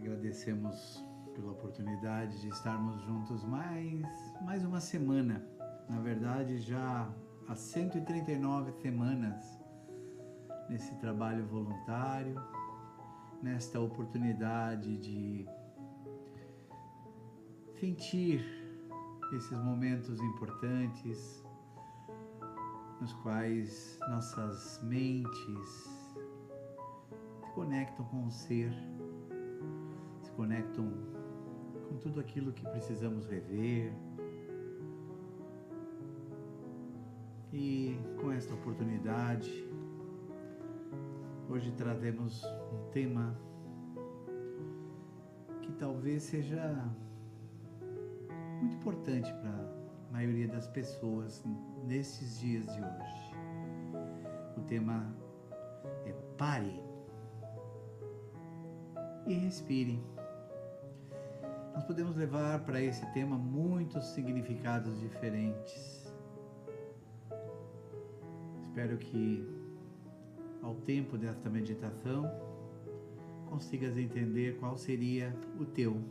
Agradecemos pela oportunidade de estarmos juntos mais, mais uma semana. Na verdade, já há 139 semanas nesse trabalho voluntário, nesta oportunidade de sentir esses momentos importantes nos quais nossas mentes se conectam com o ser conectam com tudo aquilo que precisamos rever. E com esta oportunidade, hoje trazemos um tema que talvez seja muito importante para a maioria das pessoas nesses dias de hoje. O tema é pare e respire nós podemos levar para esse tema muitos significados diferentes. Espero que, ao tempo desta meditação, consigas entender qual seria o teu.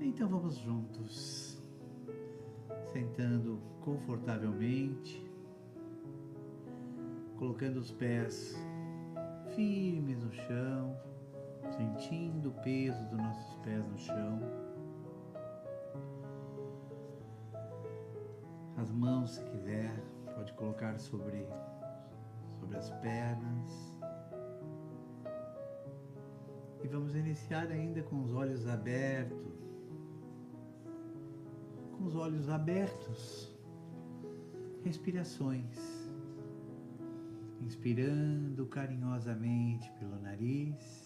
Então vamos juntos, sentando confortavelmente, colocando os pés firmes no chão sentindo o peso dos nossos pés no chão. As mãos, se quiser, pode colocar sobre, sobre as pernas. E vamos iniciar ainda com os olhos abertos. Com os olhos abertos, respirações. Inspirando carinhosamente pelo nariz.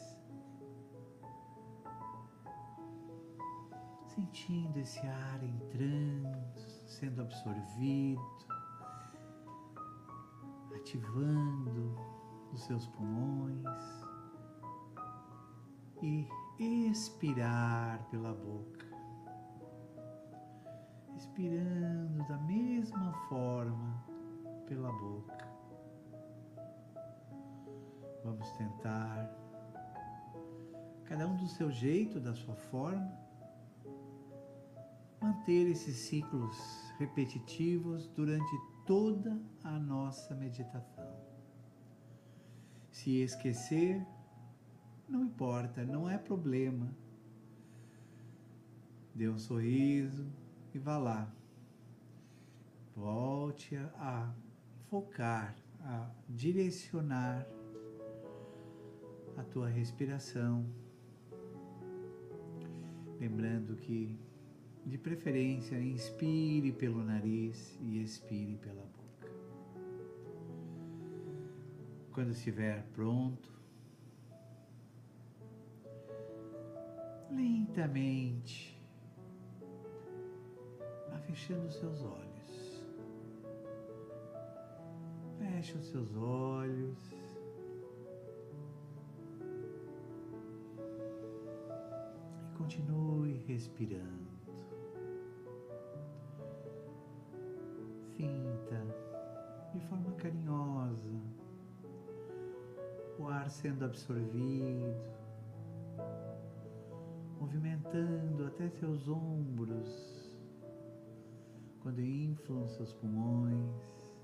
Sentindo esse ar entrando, sendo absorvido, ativando os seus pulmões e expirar pela boca. Expirando da mesma forma pela boca. Vamos tentar, cada um do seu jeito, da sua forma, manter esses ciclos repetitivos durante toda a nossa meditação. Se esquecer, não importa, não é problema. Dê um sorriso e vá lá. Volte a focar, a direcionar a tua respiração. Lembrando que de preferência, inspire pelo nariz e expire pela boca. Quando estiver pronto, lentamente, vá fechando os seus olhos. Feche os seus olhos. E continue respirando. Sendo absorvido, movimentando até seus ombros, quando inflam seus pulmões.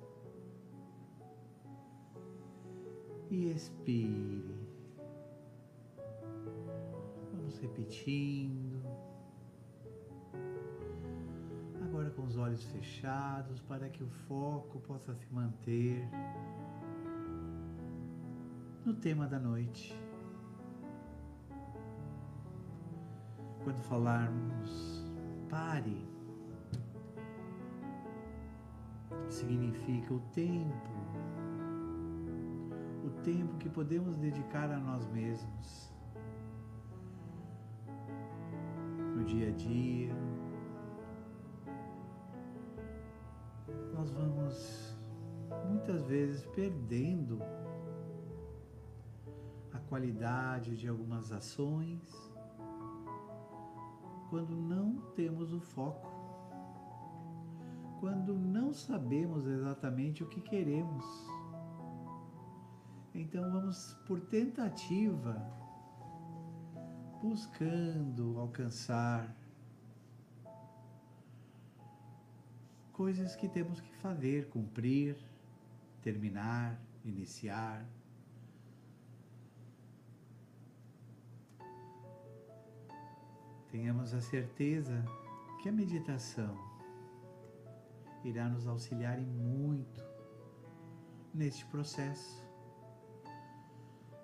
E expire. Vamos repetindo. com os olhos fechados para que o foco possa se manter no tema da noite. Quando falarmos pare, significa o tempo, o tempo que podemos dedicar a nós mesmos. No dia a dia, nós vamos muitas vezes perdendo qualidade de algumas ações quando não temos o foco, quando não sabemos exatamente o que queremos. Então vamos por tentativa buscando alcançar coisas que temos que fazer, cumprir, terminar, iniciar. Tenhamos a certeza que a meditação irá nos auxiliar em muito neste processo.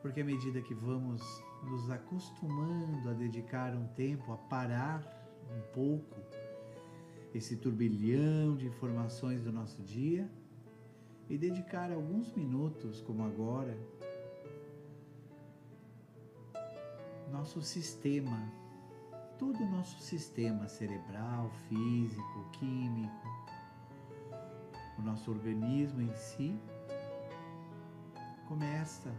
Porque à medida que vamos nos acostumando a dedicar um tempo a parar um pouco esse turbilhão de informações do nosso dia e dedicar alguns minutos, como agora, nosso sistema, todo o nosso sistema cerebral, físico, químico, o nosso organismo em si, começa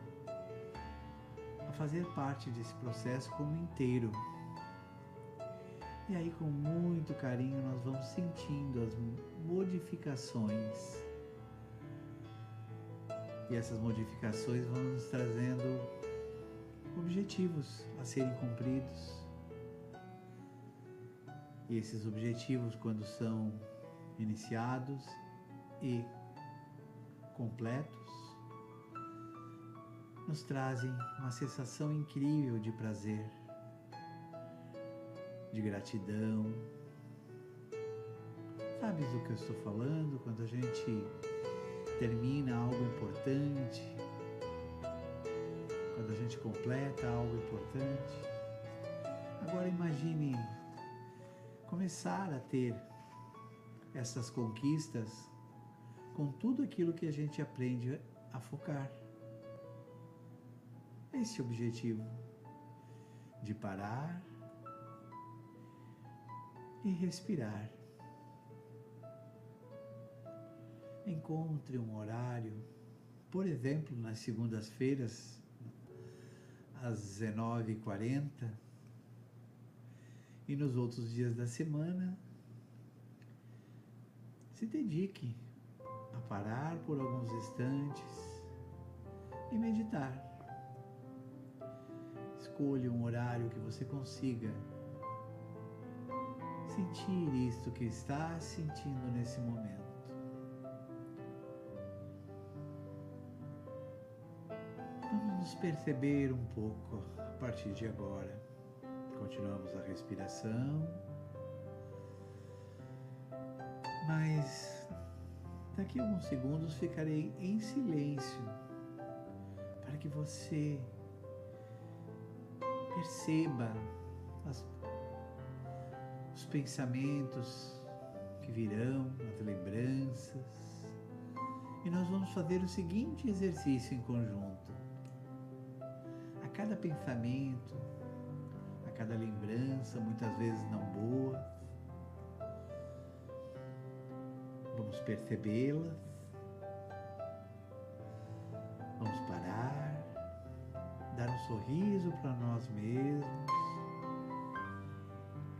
a fazer parte desse processo como inteiro. E aí, com muito carinho, nós vamos sentindo as modificações. E essas modificações vão nos trazendo objetivos a serem cumpridos. E esses objetivos, quando são iniciados e completos, nos trazem uma sensação incrível de prazer, de gratidão. Sabes do que eu estou falando? Quando a gente termina algo importante, quando a gente completa algo importante. Agora imagine começar a ter essas conquistas com tudo aquilo que a gente aprende a focar. Esse objetivo. De parar e respirar. Encontre um horário, por exemplo, nas segundas-feiras, às 19h40, e nos outros dias da semana, se dedique a parar por alguns instantes e meditar escolha um horário que você consiga sentir isto que está sentindo nesse momento. Vamos nos perceber um pouco a partir de agora. Continuamos a respiração, mas daqui a alguns segundos ficarei em silêncio para que você Perceba as, os pensamentos que virão, as lembranças. E nós vamos fazer o seguinte exercício em conjunto. A cada pensamento, cada lembrança, muitas vezes não boa, vamos percebê-las, vamos parar. Dar um sorriso para nós mesmos.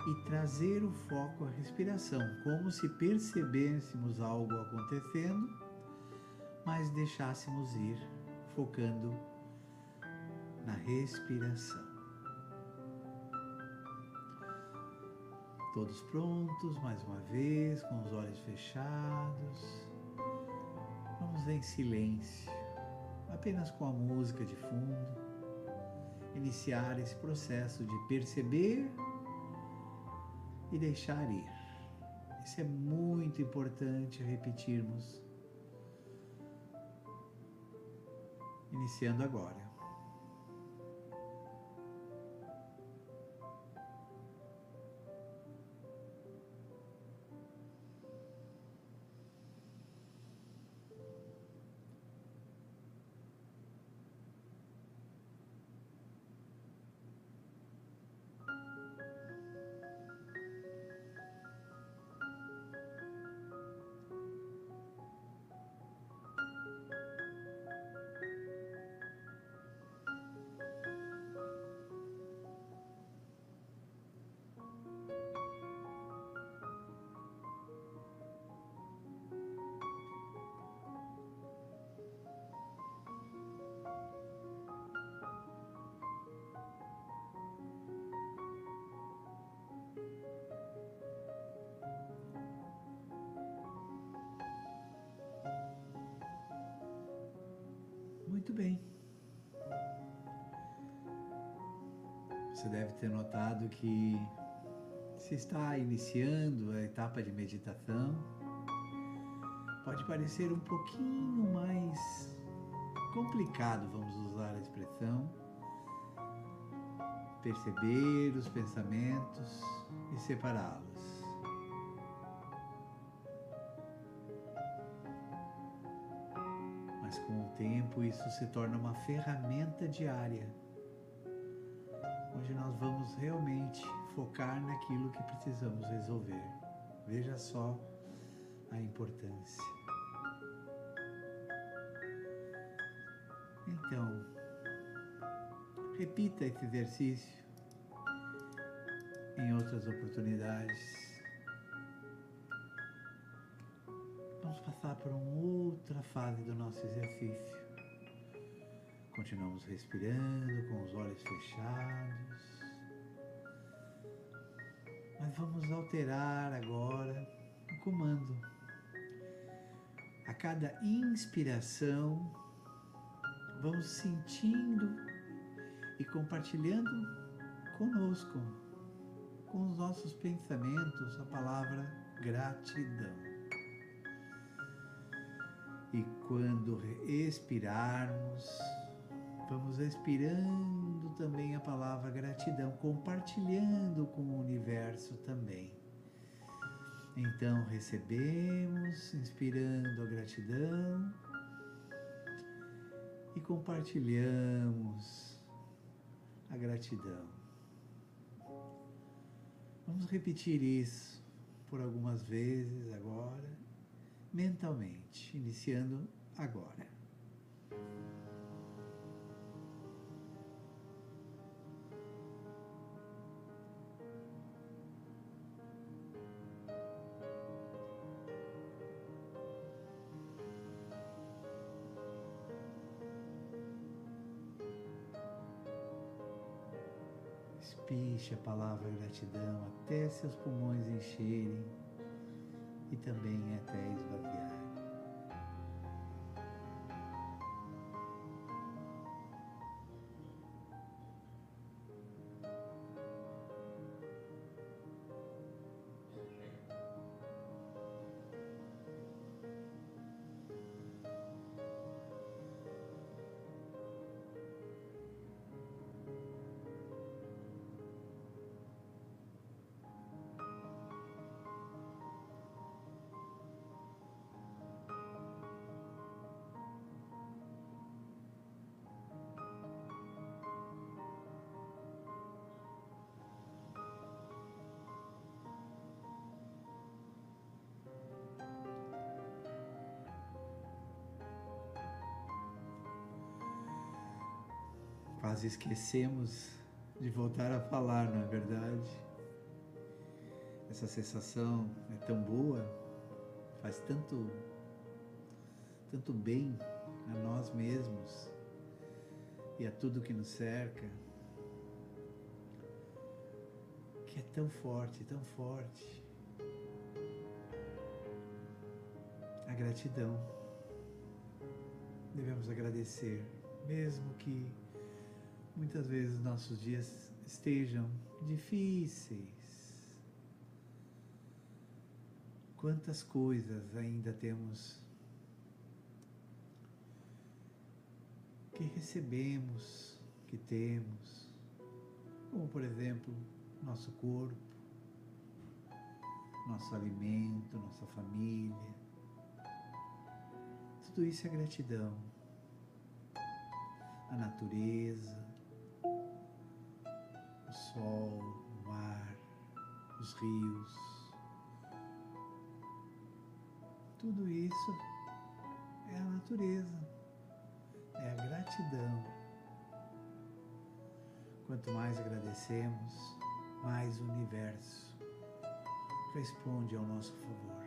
E trazer o foco à respiração, como se percebêssemos algo acontecendo, mas deixássemos ir, focando na respiração. Todos prontos, mais uma vez, com os olhos fechados. Vamos em silêncio, apenas com a música de fundo iniciar esse processo de perceber e deixar ir. Isso é muito importante repetirmos. Iniciando agora. Bem. Você deve ter notado que se está iniciando a etapa de meditação, pode parecer um pouquinho mais complicado, vamos usar a expressão, perceber os pensamentos e separá-los. Com o tempo isso se torna uma ferramenta diária, onde nós vamos realmente focar naquilo que precisamos resolver. Veja só a importância. Então, repita esse exercício em outras oportunidades. Passar por uma outra fase do nosso exercício. Continuamos respirando com os olhos fechados. Mas vamos alterar agora o comando. A cada inspiração, vamos sentindo e compartilhando conosco, com os nossos pensamentos, a palavra gratidão. E quando expirarmos, vamos expirando também a palavra gratidão, compartilhando com o universo também. Então recebemos, inspirando a gratidão e compartilhamos a gratidão. Vamos repetir isso por algumas vezes agora, mentalmente, iniciando agora. Espiche a palavra gratidão até seus pulmões encherem também até esvaziar. Quase esquecemos de voltar a falar, não é verdade? Essa sensação é tão boa, faz tanto, tanto bem a nós mesmos e a tudo que nos cerca, que é tão forte, tão forte. A gratidão. Devemos agradecer, mesmo que muitas vezes nossos dias estejam difíceis. Quantas coisas ainda temos que recebemos, que temos, como por exemplo, nosso corpo, nosso alimento, nossa família. Tudo isso é gratidão. A natureza, o sol, o mar, os rios. Tudo isso é a natureza, é a gratidão. Quanto mais agradecemos, mais o universo responde ao nosso favor.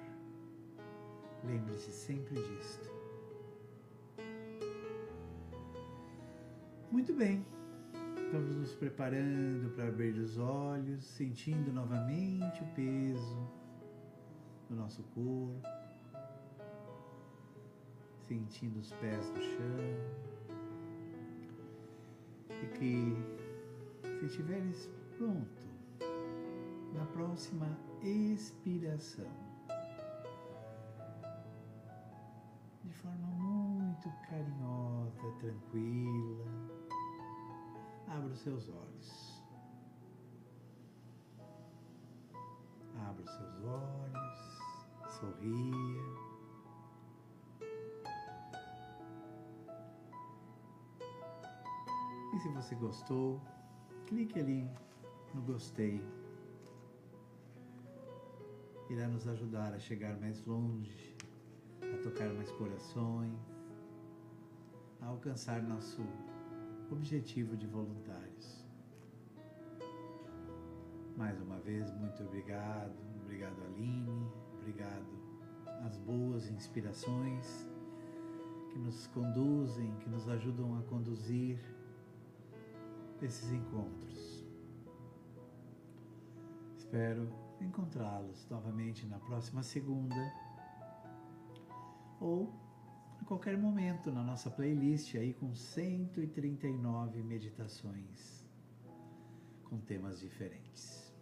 Lembre-se sempre disto. Muito bem. Estamos nos preparando para abrir os olhos, sentindo novamente o peso do nosso corpo, sentindo os pés no chão, E que, se estiveres pronto, na próxima expiração, de forma muito carinhosa, tranquila, abra os seus olhos. Abra os seus olhos, sorria. E se você gostou, clique ali no gostei. Irá nos ajudar a chegar mais longe, a tocar mais corações, a alcançar nosso objetivo de voluntários. Mais uma vez, muito obrigado. Obrigado, Aline. Obrigado às boas inspirações que nos conduzem, que nos ajudam a conduzir esses encontros. Espero encontrá-los novamente na próxima segunda ou a qualquer momento na nossa playlist aí com 139 meditações com temas diferentes.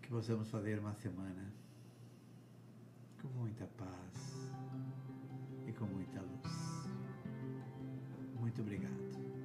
Que possamos fazer uma semana com muita paz e com muita luz. Muito obrigado.